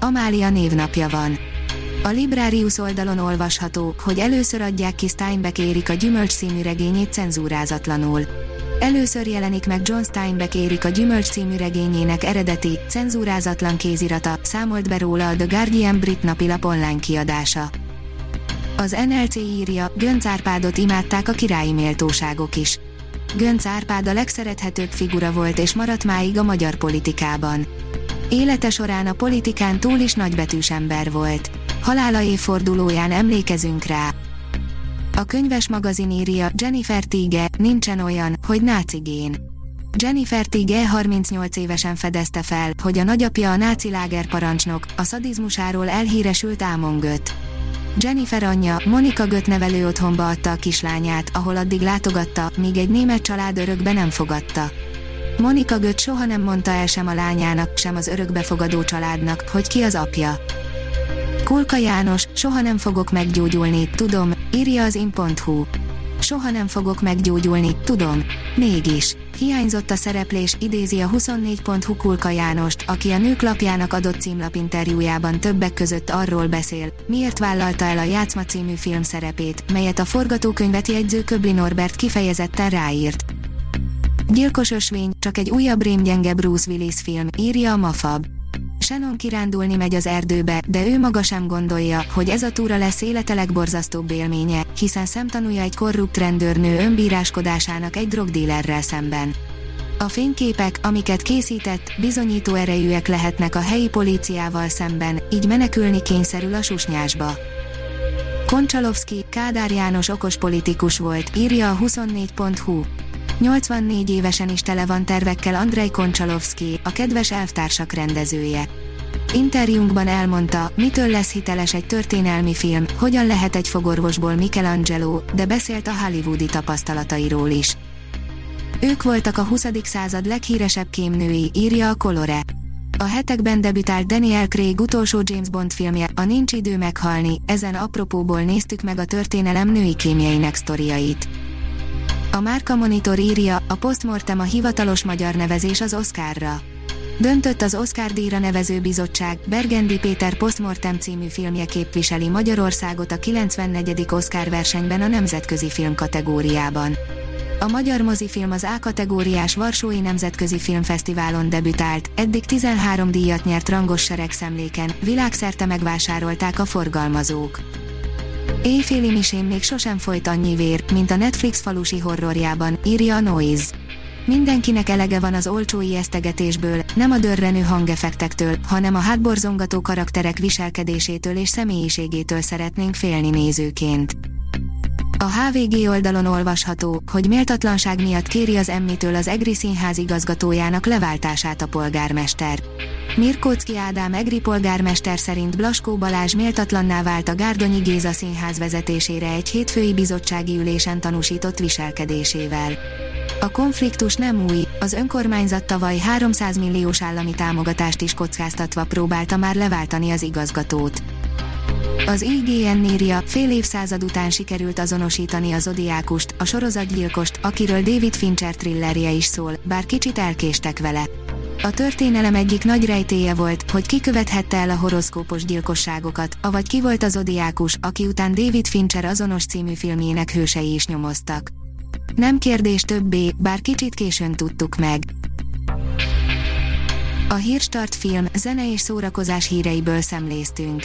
Amália névnapja van. A Librarius oldalon olvasható, hogy először adják ki Steinbeck Érik a Gyümölcs című regényét cenzúrázatlanul. Először jelenik meg John Steinbeck Érik a Gyümölcs című regényének eredeti, cenzúrázatlan kézirata, számolt be róla a The Guardian brit napilap online kiadása. Az NLC írja, Gönc Árpádot imádták a királyi méltóságok is. Gönc Árpád a legszerethetőbb figura volt és maradt máig a magyar politikában. Élete során a politikán túl is nagybetűs ember volt. Halála évfordulóján emlékezünk rá. A könyves magazin írja Jennifer Tige, nincsen olyan, hogy nácigén. Jennifer Tige 38 évesen fedezte fel, hogy a nagyapja a náci lágerparancsnok, a szadizmusáról elhíresült Ámon Göt. Jennifer anyja, Monika Göt nevelő otthonba adta a kislányát, ahol addig látogatta, míg egy német család örökbe nem fogadta. Monika Göt soha nem mondta el sem a lányának, sem az örökbefogadó családnak, hogy ki az apja. Kulka János, soha nem fogok meggyógyulni, tudom, írja az in.hu. Soha nem fogok meggyógyulni, tudom. Mégis. Hiányzott a szereplés, idézi a 24.hu Kulka Jánost, aki a nők lapjának adott címlapinterjújában többek között arról beszél, miért vállalta el a Játszma című film szerepét, melyet a forgatókönyvet jegyző Köbli Norbert kifejezetten ráírt. Gyilkos ösvény, csak egy újabb rémgyenge Bruce Willis film, írja a Mafab. Shannon kirándulni megy az erdőbe, de ő maga sem gondolja, hogy ez a túra lesz élete legborzasztóbb élménye, hiszen szemtanúja egy korrupt rendőrnő önbíráskodásának egy drogdílerrel szemben. A fényképek, amiket készített, bizonyító erejűek lehetnek a helyi políciával szemben, így menekülni kényszerül a susnyásba. Koncsalovszki, Kádár János okos politikus volt, írja a 24.hu. 84 évesen is tele van tervekkel Andrei Koncsalovszki, a kedves elvtársak rendezője. Interjúnkban elmondta, mitől lesz hiteles egy történelmi film, hogyan lehet egy fogorvosból Michelangelo, de beszélt a hollywoodi tapasztalatairól is. Ők voltak a 20. század leghíresebb kémnői, írja a Colore. A hetekben debütált Daniel Craig utolsó James Bond filmje, a Nincs idő meghalni, ezen apropóból néztük meg a történelem női kémjeinek sztoriait. A Márka Monitor írja, a Postmortem a hivatalos magyar nevezés az Oscarra. Döntött az Oscar díjra nevező bizottság, Bergendi Péter Postmortem című filmje képviseli Magyarországot a 94. Oscar versenyben a nemzetközi film kategóriában. A magyar mozifilm az A kategóriás Varsói Nemzetközi Filmfesztiválon debütált, eddig 13 díjat nyert rangos seregszemléken, világszerte megvásárolták a forgalmazók. Éjféli misém még sosem folyt annyi vér, mint a Netflix falusi horrorjában, írja a Noise. Mindenkinek elege van az olcsó ijesztegetésből, nem a dörrenő hangefektektől, hanem a hátborzongató karakterek viselkedésétől és személyiségétől szeretnénk félni nézőként. A HVG oldalon olvasható, hogy méltatlanság miatt kéri az emmitől az EGRI színház igazgatójának leváltását a polgármester. Mirkóczki Ádám EGRI polgármester szerint Blaskó Balázs méltatlanná vált a Gárdonyi Géza színház vezetésére egy hétfői bizottsági ülésen tanúsított viselkedésével. A konfliktus nem új, az önkormányzat tavaly 300 milliós állami támogatást is kockáztatva próbálta már leváltani az igazgatót. Az IGN írja, fél évszázad után sikerült azonosítani a Zodiákust, a sorozatgyilkost, akiről David Fincher thrillerje is szól, bár kicsit elkéstek vele. A történelem egyik nagy rejtéje volt, hogy ki követhette el a horoszkópos gyilkosságokat, avagy ki volt az Zodiákus, aki után David Fincher azonos című filmjének hősei is nyomoztak. Nem kérdés többé, bár kicsit későn tudtuk meg. A Hírstart film, zene és szórakozás híreiből szemléztünk.